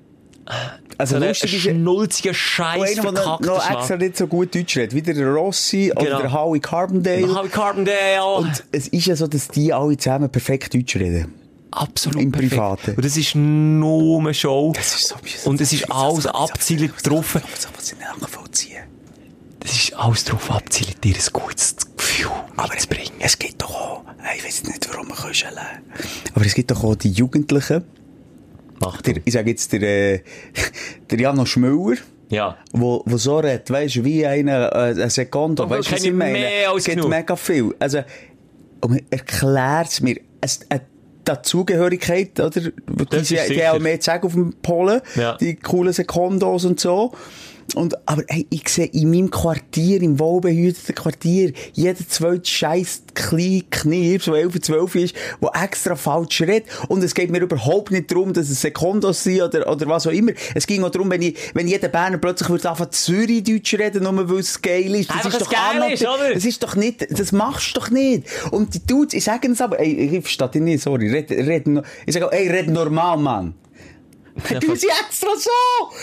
also so lustig ist schnulziger Scheiß einer, der noch, extra nicht so gut Deutsch redet, wie der Rossi oder Genau. der Howie Carbondale. Harvey Carbondale. Und es ist ja so, dass die alle zusammen perfekt Deutsch reden. Absolut im perfekt. Privaten. Und das ist nur eine Show. Das ist so mühsam. Und es ist alles abzielt drauf. So was ich nachvollziehen. Das ist alles drauf abzielt, dir ein gutes Gefühl Aber mitzubringen. es gibt doch auch, ich weiß nicht, warum man kann aber es gibt doch auch die Jugendlichen, Mach der, ich sage jetzt der, äh, der Janos Müller, Ja. wo, wo so redet, weißt du, wie eine, äh, ein Sekondo, Aber weißt du, was ich meine? mehr als es gibt mega viel. Also, erklärt mir, es, eine Dazugehörigkeit, oder? Die, die, die auch mehr zu sagen auf dem Polen, Ja. die coolen Sekondos und so. Und, aber hey, ich sehe in meinem Quartier, im wohlbehüteten Quartier, jeder zweite scheiß kleine Knirps, der 11, 12 ist, der extra falsch redet. Und es geht mir überhaupt nicht darum, dass es Sekundos sind oder, oder was auch immer. Es ging auch darum, wenn, ich, wenn jeder Berner plötzlich würde anfangen Zürich-Deutsch reden, nur weil es geil ist. Das Einfach, ist doch geil ist, oder? Das ist doch nicht, das machst du doch nicht. Und die Dudes, ich sage es aber, ey, ich verstehe dich nicht, sorry, red, red, ich sage auch, ey, red normal, Mann. Du sie extra so!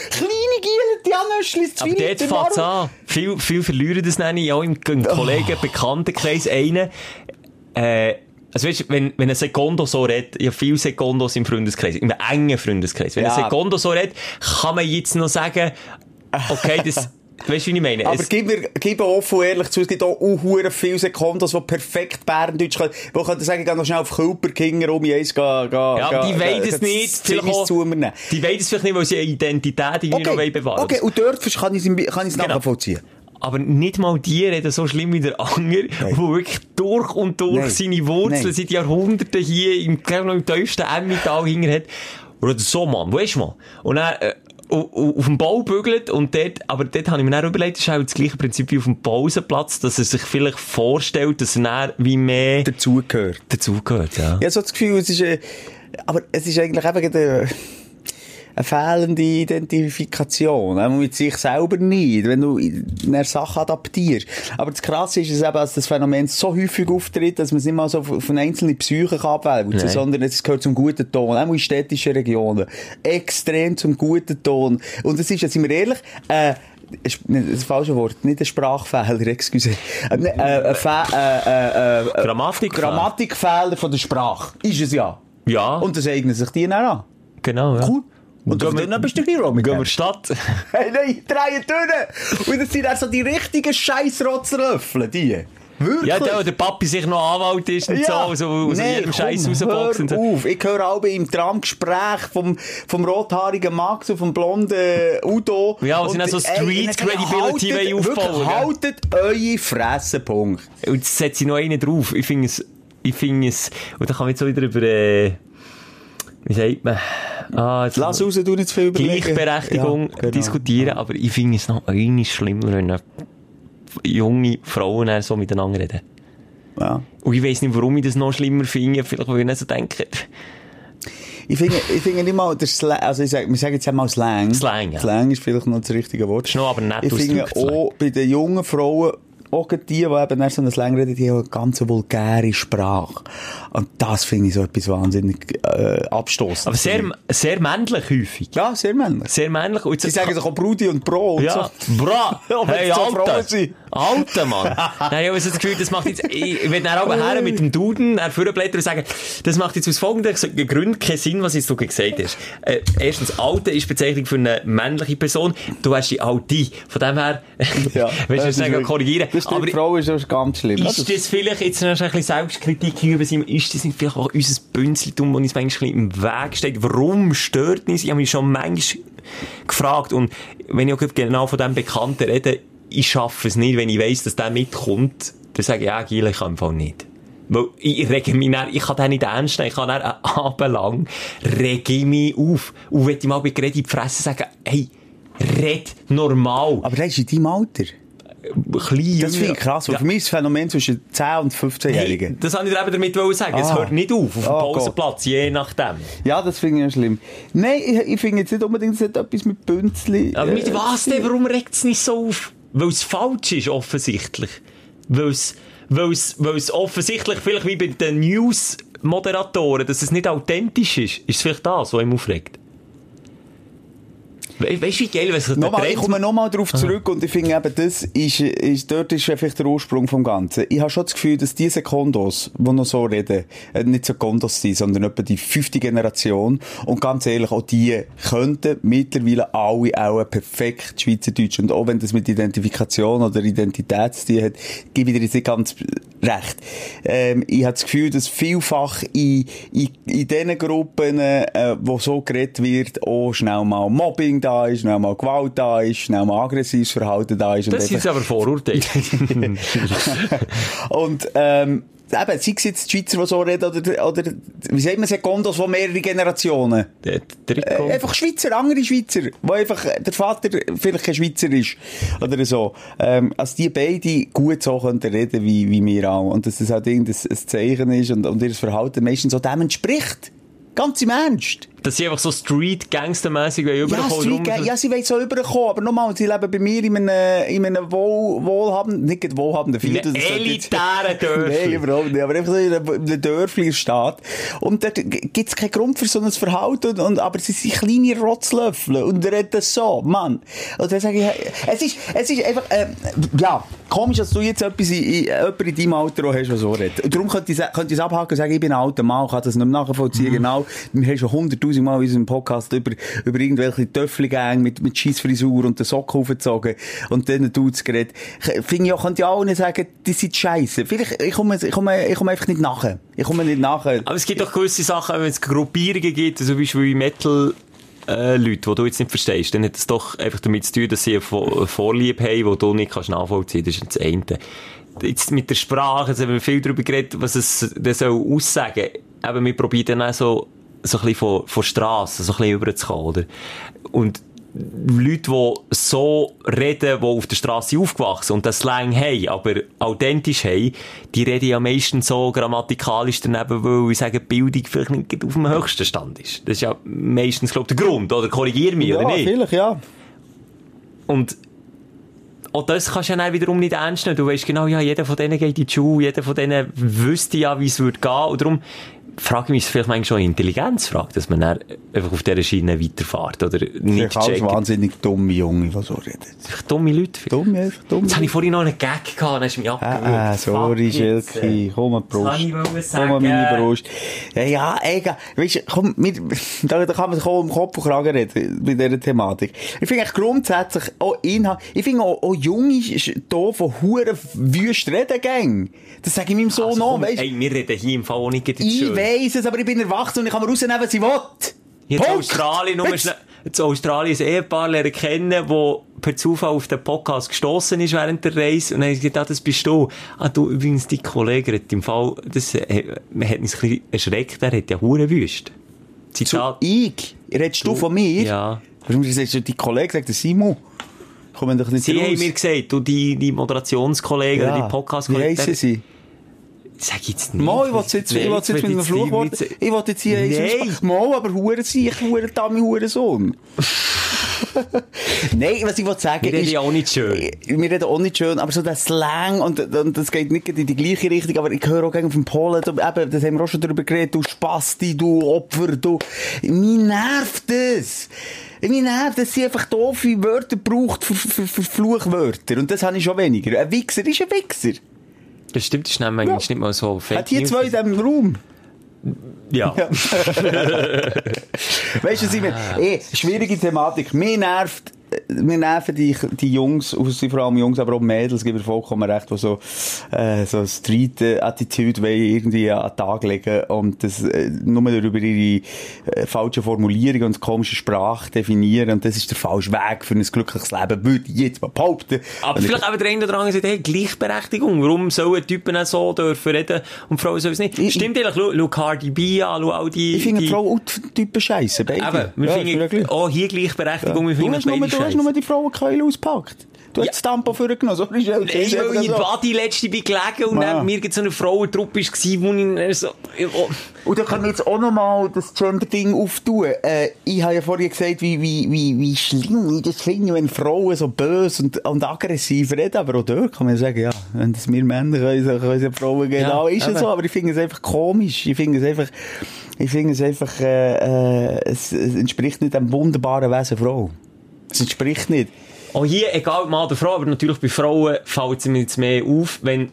Kleine Giele, die Anöschlis, Aber dort fängt's an. Viel, viel verlieren das nenne ich auch im, im Kollegen, Bekanntenkreis einen. Äh, also weißt, wenn, wenn ein Sekondo so redet, ich habe viele Sekondos im Freundeskreis, im engen Freundeskreis. Wenn Ja. ein Sekondo so redet, kann man jetzt noch sagen, okay, das, <laughs> weißt du, wie ich meine? Aber gib mir, gib mir offen und ehrlich zu, es gibt auch unhure viele Sekundos, die perfekt Berndeutsch können, wo könnte sagen, gehe noch schnell auf Kulperkinger um eins gehen, gehen, ja, aber die wollen es nicht. Vielleicht. Die wollen es vielleicht nicht, weil sie eine Identität irgendwie noch wollen bewahren okay, und dort kann ich es kann Genau. nachvollziehen. Aber nicht mal die reden so schlimm wie der Anger, der wirklich durch und durch Nein. seine Wurzeln Nein. seit Jahrhunderten hier im, noch im tiefsten Emmental hinter hat. Oder so, Mann, weißt du mal. Und dann, äh, auf dem Bau bügelt und dort, aber dort habe ich mir dann überlegt, das ist auch das gleiche Prinzip wie auf dem Pausenplatz, dass er sich vielleicht vorstellt, dass er wie mehr Dazugehört. dazugehört, ja. Habe so das Gefühl, es ist, äh, aber es ist eigentlich eben eine, eine fehlende Identifikation. Auch mit sich selber nicht, wenn du eine Sache adaptierst. Aber das Krasse ist es eben, dass das Phänomen so häufig auftritt, dass man es nicht mal so auf auf eine einzelne Psyche kann abwälzen Nein. sondern es gehört zum guten Ton, auch in städtischen Regionen. Extrem zum guten Ton. Und es ist, ja, sind wir ehrlich, äh, ist das falsche Wort, nicht ein Sprachfehler, <laughs> excuse. Äh, ne, äh, ein Fe äh, äh, äh, Grammatikfehler. Grammatikfehler von der Sprache. Ist es ja. Ja, Und das eignen sich die dann an. genau, ja. Cool. Und gehen dann wir- bist du Hero mit Gehen wir Stadt. <laughs> Hey, nein, drei durch. Und das sind dann so die richtigen Scheissrotzlöffel, die. Wirklich. Ja, der, der Papi sich noch Anwalt ist und so, so aus Nee, jedem Scheiß rausboxen. hör auf. Ich höre auch im Tramgespräch vom, vom rothaarigen Max und vom blonden Udo. Ja, sie dann so ey, Street Credibility haltet- aufbauen? Haltet eure Fresse, Punkt. Und jetzt setze ich noch einen drauf. Ich finde es, ich finde es, und dann kann man jetzt so wieder über, äh, wie sagt man, ah, jetzt Lass raus, du nicht zu viel überlegen. Gleichberechtigung Ja, genau. diskutieren, aber ich finde es noch einmal schlimmer, wenn junge Frauen so miteinander reden. Ja. Und ich weiss nicht, warum ich das noch schlimmer finde, vielleicht weil ich nicht so denke. Ich finde, ich finde nicht mal, der Slang, also ich sag, wir sagen jetzt einmal Slang. Slang, ja. Slang ist vielleicht noch das richtige Wort. Ist noch aber nett Ich finde auch bei den jungen Frauen, auch die, die eben so reden, die haben eine ganz vulgäre Sprache. Und das finde ich so etwas wahnsinnig, äh, abstoßend. Aber sehr, sehr männlich häufig. ja, sehr männlich. Sehr männlich. Und Sie sagen sich auch Brudi und Bro und Ja, so. bra! <laughs> Hey, so Alter! Sind. Alter, Mann! <laughs> Nein, ich habe so das Gefühl, das macht jetzt, ich, will dann auch her mit dem Duden, er vorblättern und sagen, das macht jetzt aus folgendem Grund keinen Sinn, was jetzt du gesagt hast. Äh, erstens, Alte ist Bezeichnung für eine männliche Person, du wärst die Alte. Von dem her, <laughs> Ja, willst du das wirklich- korrigieren. Das stimmt, Aber Frau ist das ganz schlimm. Ist das vielleicht, jetzt noch ein bisschen Selbstkritik gegenüber sein, ist das nicht vielleicht auch unser Bünzlitum, das uns manchmal ein bisschen im Weg steht? Warum stört uns? Ich habe mich schon manchmal gefragt. Und wenn ich auch genau von diesem Bekannten rede, ich schaffe es nicht, wenn ich weiss, dass der mitkommt, dann sage ich, ja, Gil, ich kann im Fall nicht. Weil ich rege mich dann, ich kann den nicht ernst nehmen, ich kann dann einen Abend lang, rege ich mich auf. Und wenn ich mal bei Gerät in die Fresse sagen, hey, red normal. Aber das ist in deinem Alter. Klein, Das finde ich krass. Ja. Für mich ist das Phänomen zwischen 10 und 15-Jährigen. Hey, das wollte ich eben damit wollen sagen. Es Ah. hört nicht auf, auf dem Ah, Pausenplatz, je nachdem. Ja, das finde ich ja schlimm. Nein, ich, ich finde jetzt nicht unbedingt, es hat etwas mit Bünzli. Aber mit äh, was denn? Warum regt es nicht so auf? Weil es falsch ist, offensichtlich. Weil es, weil es, weil es offensichtlich, vielleicht wie bei den News-Moderatoren, dass es nicht authentisch ist. Ist es vielleicht das, was ihm aufregt? We weißt du, wie geil, wenn es Nochmal, ich komme nochmal darauf zurück und ich finde eben, das ist, ist, dort ist vielleicht der Ursprung vom Ganzen. Ich habe schon das Gefühl, dass diese Kondos, die noch so reden, äh, nicht so Kondos sind, sondern etwa die fünfte Generation. Und ganz ehrlich, auch die könnten mittlerweile alle auch perfekt Schweizerdeutsch. Und auch wenn das mit Identifikation oder Identität zu tun hat, gebe ich dir jetzt nicht ganz recht. Ähm, ich habe das Gefühl, dass vielfach in, in, in diesen Gruppen, äh, wo so geredet wird, auch schnell mal Mobbing da ist, schnell mal Gewalt da ist, schnell mal aggressives Verhalten da ist. Das sind aber Vorurteile. <laughs> und, ähm, eben, sei es jetzt die Schweizer, die so reden, oder, oder, wie sagt man, Sekundos, wo mehrere Generationen. Der Äh, einfach Schweizer, andere Schweizer, wo einfach der Vater vielleicht kein Schweizer ist. Oder so. Ähm, als die beide gut so könnten reden wie, wie wir auch. Und dass das halt irgendein ein Zeichen ist und, und ihr Verhalten meistens so dem entspricht. Ganz im Ernst. Dass sie einfach so Street-Gangster-mässig Ja, überkommen. Street Gang, ja, sie wollen so überkommen, aber nochmal, sie leben bei mir in einem, in einem wohl, wohlhabenden, nicht wohlhabenden In Viertel. das sollte jetzt- <laughs> elitären Dörfli. Nein, überhaupt nicht, aber einfach so in einem, in einem Dörfli Staat. Und dort gibt es keinen Grund für so ein Verhalten, und, aber sie sind kleine Rotzlöffel und reden so, Mann. Und dann sage ich, es ist, es ist einfach, äh, ja, komisch, dass du jetzt etwas in, in, in deinem Alter auch hast, der so redet. Darum könnte ich, es abhaken und sagen, ich bin ein alter Mann, kann das nicht nachvollziehen, genau. Wir haben schon 100'000 hunderttausend Mal in unserem Podcast über, über irgendwelche Töffelgänge mit, mit Scheissfrisur und den Socken aufgezogen und dann Dudes geredet. Finde ich auch, könnte ja nicht sagen, die sind scheiße. Vielleicht, ich komme, ich komme, ich komme einfach nicht nachher. Ich komme nicht nachher. Aber es gibt doch gewisse Sachen, wenn es Gruppierungen gibt, zum Beispiel wie Metal, äh, Leute, die du jetzt nicht verstehst, dann hat es doch einfach damit zu tun, dass sie eine Vor- Vorliebe haben, die du nicht kannst nachvollziehen kannst. Das ist das eine. Jetzt mit der Sprache, jetzt haben wir viel darüber geredet, was es das soll aussagen. Eben, wir probieren dann auch so, so ein bisschen von, von Strasse, so ein bisschen rüberzukommen, oder? Und Leute, die so reden, die auf der Straße aufgewachsen und das Slang haben, aber authentisch haben, die reden ja meistens so grammatikalisch daneben, weil ich sage, Bildung vielleicht nicht auf dem höchsten Stand ist. Das ist ja meistens, glaube ich, der Grund, oder? Korrigier mich, ja, oder nicht? vielleicht, ja. Und auch das kannst du ja dann wiederum nicht ernst nehmen. Du weißt genau, ja, jeder von denen geht in die Schule, jeder von denen wüsste ja, wie es würde gehen. Und darum frage ich mich, vielleicht manchmal schon Intelligenzfrage, dass man dann einfach auf dieser Schiene weiterfährt oder nicht checkt. wahnsinnig dumme Junge, die so reden. Vielleicht dumme Leute. Dumm, einfach dumm. Jetzt habe ich vorhin noch einen Gag gehabt, dann hast du mich abgewürgt. Ah, ah, sorry, jetzt, äh. Schilki. Komm Brust. Das wollte ich Komm mal, meine Brust. Ja, ja, egal. Weißt du, komm, wir, da, da kann man sich auch um Kopf und Kragen reden, bei dieser Thematik. Ich finde grundsätzlich auch Inhalt, ich finde auch, auch Junge hier von Huren wüst reden. Das sage ich meinem Sohn Also, komm, weißt Ey, wir reden hier im Fall auch nicht. Weiss es, aber ich bin erwachsen und ich kann mir rausnehmen, was ich will. Jetzt Punkt. Australien, nur Jetzt- schnell, jetzt Australien ein Ehepaar lernen kennen, wo per Zufall auf den Podcast gestossen ist während der Reise. Und dann ich gedacht, ah, das bist du. Ah, du, übrigens, dein Kollege hat im Fall, das, äh, man hat uns ein bisschen erschreckt, er hat ja Hurenwüst. Zu Zitat. ich? Redest du, von mir? Ja. Warum sagst du, dein Kollege sagt, Simon? Kommen doch nicht Sie raus. haben mir gesagt, du, die, die Moderationskollegen, oder die Wie Podcast-Kollegen. heissen sie? Sag jetzt nicht. Mal, ich will jetzt, ich will jetzt mit einem Fluchwort, ich will jetzt hier Nein. Mal, aber hure sie, ich hure Dami, hure Sohn. <laughs> Nein, was ich will sagen Wir reden ist, ja auch nicht schön. wir reden auch nicht schön, aber so der Slang, und, und das geht nicht in die gleiche Richtung, aber ich höre auch gegen vom Polen, eben, das haben wir auch schon darüber geredet, du Spasti, du Opfer, du, mich nervt das. Mich nervt, dass sie einfach doofe Wörter braucht für, für, für Fluchwörter. Und das habe ich schon weniger. Ein Wichser ist ein Wichser. Das stimmt, das ist nämlich manchmal nicht mal so fake Hat hier News. zwei in diesem Raum. Ja. <laughs> Weißt du, was ich meine? Eh, schwierige Thematik. Mir nervt, mir nerven die, die Jungs, aus vor allem Jungs, aber auch Mädels, gebe ich vollkommen recht, die so, äh, so Street-Attitude irgendwie an den Tag legen und das äh, nur über ihre äh, falschen Formulierungen und komische Sprache definieren und das ist der falsche Weg für ein glückliches Leben, würde ich jetzt mal behaupten. Aber Und ich- vielleicht eben der eine oder andere sagt, hey, Gleichberechtigung. Warum sollen Typen auch so dürfen reden und Frauen sollen es nicht? Ich- Stimmt eigentlich, schau, schau Cardi B an, schau all die... ich finde die, Frau und Typen scheiße, beide. Eben, wir Ja, finden auch hier Gleichberechtigung, wir Du finden beide du hast nur die Frauenkeule ausgepackt. Du hast das Tampo vorgenommen. Nein, Ist einfach weil ich so. Badi letzte bin gelegen und Ja. neben mir so eine Frauentruppe war, wo ich so... Und da können wir jetzt auch noch mal das Gender-Ding auftun. Äh, ich habe ja vorhin gesagt, wie, wie, wie, wie schlimm ich das finde, wenn Frauen so böse und, und aggressiv reden. Aber auch dort kann man sagen, ja, wenn das wir Männer können, so können es ja Frauen genau, ist es so. Aber ich finde es einfach komisch. Ich finde es einfach, ich finde es einfach, äh, äh, es, es entspricht nicht dem wunderbaren Wesen Frau. Es entspricht nicht. Auch hier, egal ob Mann oder Frau, aber natürlich bei Frauen fällt es mir jetzt mehr auf, wenn,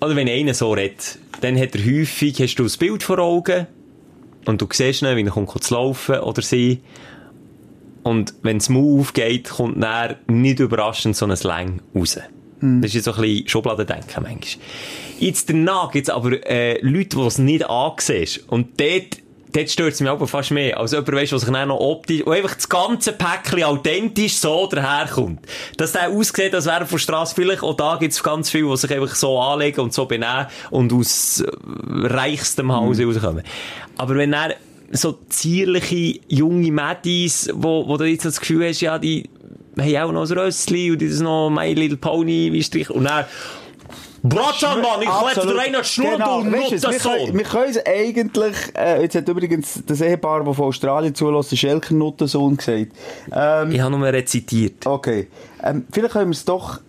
oder wenn einer so redet, dann hat er häufig, hast du das Bild vor Augen und du siehst ihn, wie er kommt zu laufen oder sie. Und wenn das Maul aufgeht, kommt dann nicht überraschend so ein Slang raus. Das ist jetzt so ein bisschen Schubladendenken manchmal. Jetzt danach gibt's aber äh, Leute, die es nicht angesehen Und dort, dort stört es mich aber fast mehr. Also jemand weiss, was sich dann noch optisch, und einfach das ganze Päckchen authentisch so daherkommt. Dass der aussieht, als wäre er von der Strasse vielleicht, auch da gibt's ganz viele, die sich einfach so anlegen und so benehmen und aus äh, reichstem Hause rauskommen. Aber wenn er so zierliche junge Mädis, wo, wo du jetzt das Gefühl hast, ja, die haben auch noch ein Rössli und die das noch My Little Pony wie Strich und dann Bratschan, Mann, ich Absolut. dir einen Schnur Genau. und Weisst du, Mutter wir, können, Sohn. wir können es eigentlich, äh, jetzt hat übrigens das Ehepaar, das von Australien zulässt, der Schelker Nuttensohn gesagt. Ähm, Ich habe nur rezitiert. okay. Ähm, vielleicht können wir es doch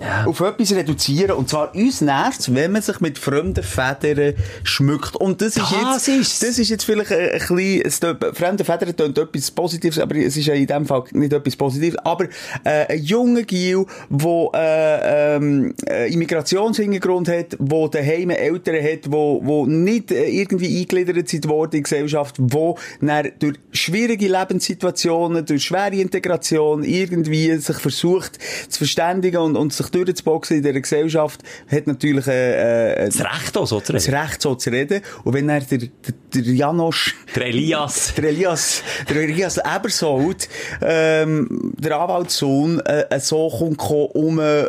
Ja. auf etwas reduzieren. Und zwar uns nervt wenn man sich mit fremden Federn schmückt. Und das ist Das jetzt, ist's. das ist jetzt vielleicht ein, ein bisschen, fremde Federn tönt etwas Positives, aber es ist ja in dem Fall nicht etwas Positives. Aber, äh, ein junger Gil, der, äh, ähm, äh, Immigrationshintergrund hat, der daheim Eltern hat, wo, wo nicht äh, irgendwie eingegliedert sind worden in die Gesellschaft, wo durch schwierige Lebenssituationen, durch schwere Integration irgendwie sich versucht zu verständigen und, und sich durchzuboxen in dieser Gesellschaft, hat natürlich äh, äh, Das Recht auch, so zu das reden. Recht so zu reden. Und wenn er der, der, der Janosch, Der Elias. der Elias, der Elias Ebersold, ähm, der Anwaltssohn, äh, so kommt um, äh,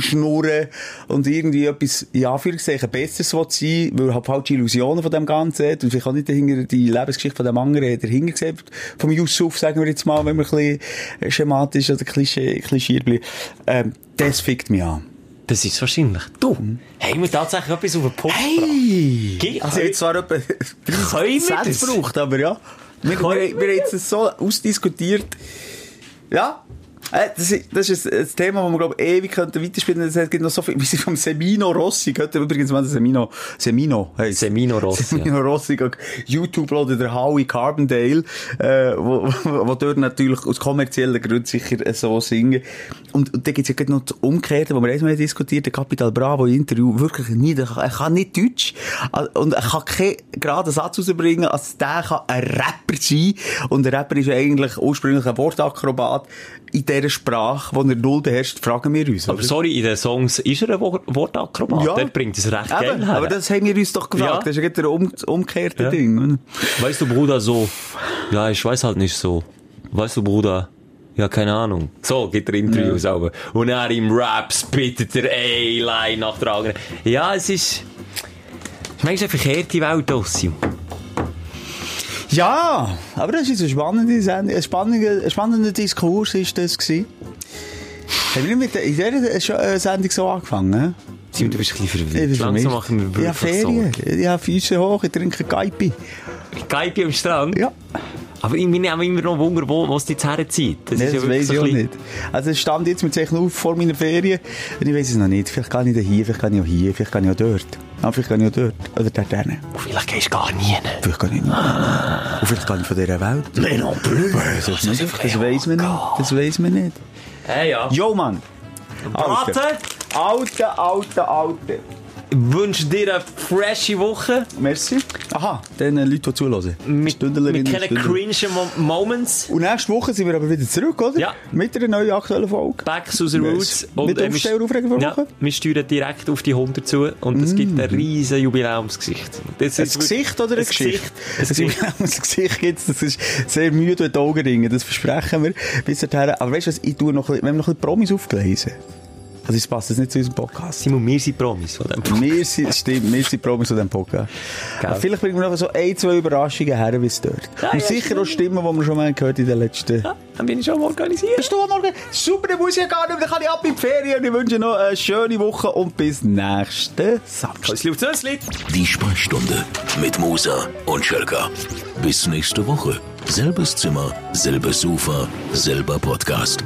schnurren und irgendwie etwas, in Anführungszeichen, Besseres will sein, weil er halt falsche Illusionen von dem Ganzen hat und vielleicht auch nicht dahinter die Lebensgeschichte von dem anderen dahinter gesehen, vom Yusuf, sagen wir jetzt mal, wenn wir ein bisschen schematisch oder klischee, klischiert bleiben. Ähm, das fickt mich an. Das ist wahrscheinlich. Du, haben wir tatsächlich etwas auf den Punkt gebracht? Hey! Ge- Also jetzt zwar etwa Können wir 30 das? Cent gebraucht, aber ja. Wir, wir, wir haben jetzt so ausdiskutiert. Ja. Äh, Das ist, das ist ein, ein Thema, das wir, glaube ich, ewig könnten weiterspielen könnten. Es gibt noch so viel, <laughs> wie sie vom Semino Rossi, gehört übrigens mal der Semino, Semino heisst. Semino Rossi, Semino Rossi, geht YouTube oder der Howie Carbondale, äh, wo, wo, wo dort natürlich aus kommerziellen Gründen sicher äh, so singen. Und, und da gibt's ja gerade noch das Umgekehrte, wo wir einmal diskutiert, der Capital Bravo Interview, wirklich nicht, er kann, er kann nicht Deutsch, und er kann keinen geraden Satz rausbringen, als der kann ein Rapper sein, und der Rapper ist ja eigentlich ursprünglich ein Wortakrobat, in dieser Sprache, die er null beherrscht, fragen wir uns. Aber oder? sorry, in den Songs ist er ein Wor- Wortakrobat. Ja. Der bringt es recht geil Eben, her. aber das haben wir uns doch gefragt. Ja. Das ist ja gerade der um, umgekehrte Ja. Ding. Weißt du, Bruder, so, ja, ich weiß halt nicht so. Weißt du, Bruder, ja, keine Ahnung. So geht der Interviews aber. Und er im Rap spittet er eine Line nach der anderen. Ja, es ist, ich meine, es ist eine verkehrte Welt, Ossi. Ja, aber das ist eine spannende Sendung, ein spannender, ein spannender Diskurs ist das gewesen. Haben wir nicht mit der, in dieser äh, Sendung so angefangen? Simon, du bist ein bisschen Ich verwirrt. bin Langsam machen wir Ja, wirklich Ferien. Sorgen. Ja, Füße hoch, ich trinke Gaipi. Geipi am Strand? Ja. Aber ich bin auch immer noch Wunder, wo, wo es die jetzt herzieht. Das Nee, ja das weiss so ich auch nicht. Also, es stand jetzt mit Zeichen auf vor meiner Ferien. Und ich weiss es noch nicht. Vielleicht kann ich da hier, vielleicht kann ich auch hier, vielleicht kann ich auch dort. Ah, vielleicht kann ich auch dort. Oder dort hinten. Vielleicht gehst du gar nie hin. Vielleicht kann ich noch. Und vielleicht kann ich von dieser Welt. Mais non plus. Das, nicht, das weiss man nicht. Das weiss man nicht. Hey, ja. Jo, Mann. Braten, Alte, alte, alte. Wünsche dir eine frische Woche. Merci. Aha, den äh, Leuten, die zuhören. Mit, Stündlerinnen mit und keinen cringe Mo Moments. Und nächste Woche sind wir aber wieder zurück, oder? Ja. Mit einer neuen aktuellen Folge. Back to the Roots. Mit äh, wir- Aufsteller aufregen für ja, Woche? wir steuern direkt auf die 100 zu und es gibt ein riesen Jubiläumsgesicht. Das Ein ist Gesicht oder eine Geschichte? Ein Gesicht. Ein Gesicht gibt's, das ist sehr müde mit den Augenringen, das versprechen wir. Bis dahin. Aber weißt du was, ich tue noch, ein wir haben noch ein bisschen Promis aufgelesen. Also es passt jetzt nicht zu unserem Podcast. Simon, wir sind Promis von dem Wir sind, stimmt, wir sind Promis zu diesem Podcast. Gell. Aber vielleicht bringen wir noch so ein, zwei Überraschungen her, wie es dort. Ja, Und ja, sicher auch Stimmen, die wir schon mal gehört in den letzten... Dann bin ich schon am organisieren. Bist du am Morgen? Super, dann muss ich ja gar nicht mehr. Dann kann ich ab in die Ferien. Ich wünsche noch eine schöne Woche und bis nächsten Samstag. Die Sprechstunde mit Musa und Schelka. Bis nächste Woche. Selbes Zimmer, selbes Sofa, selber Podcast.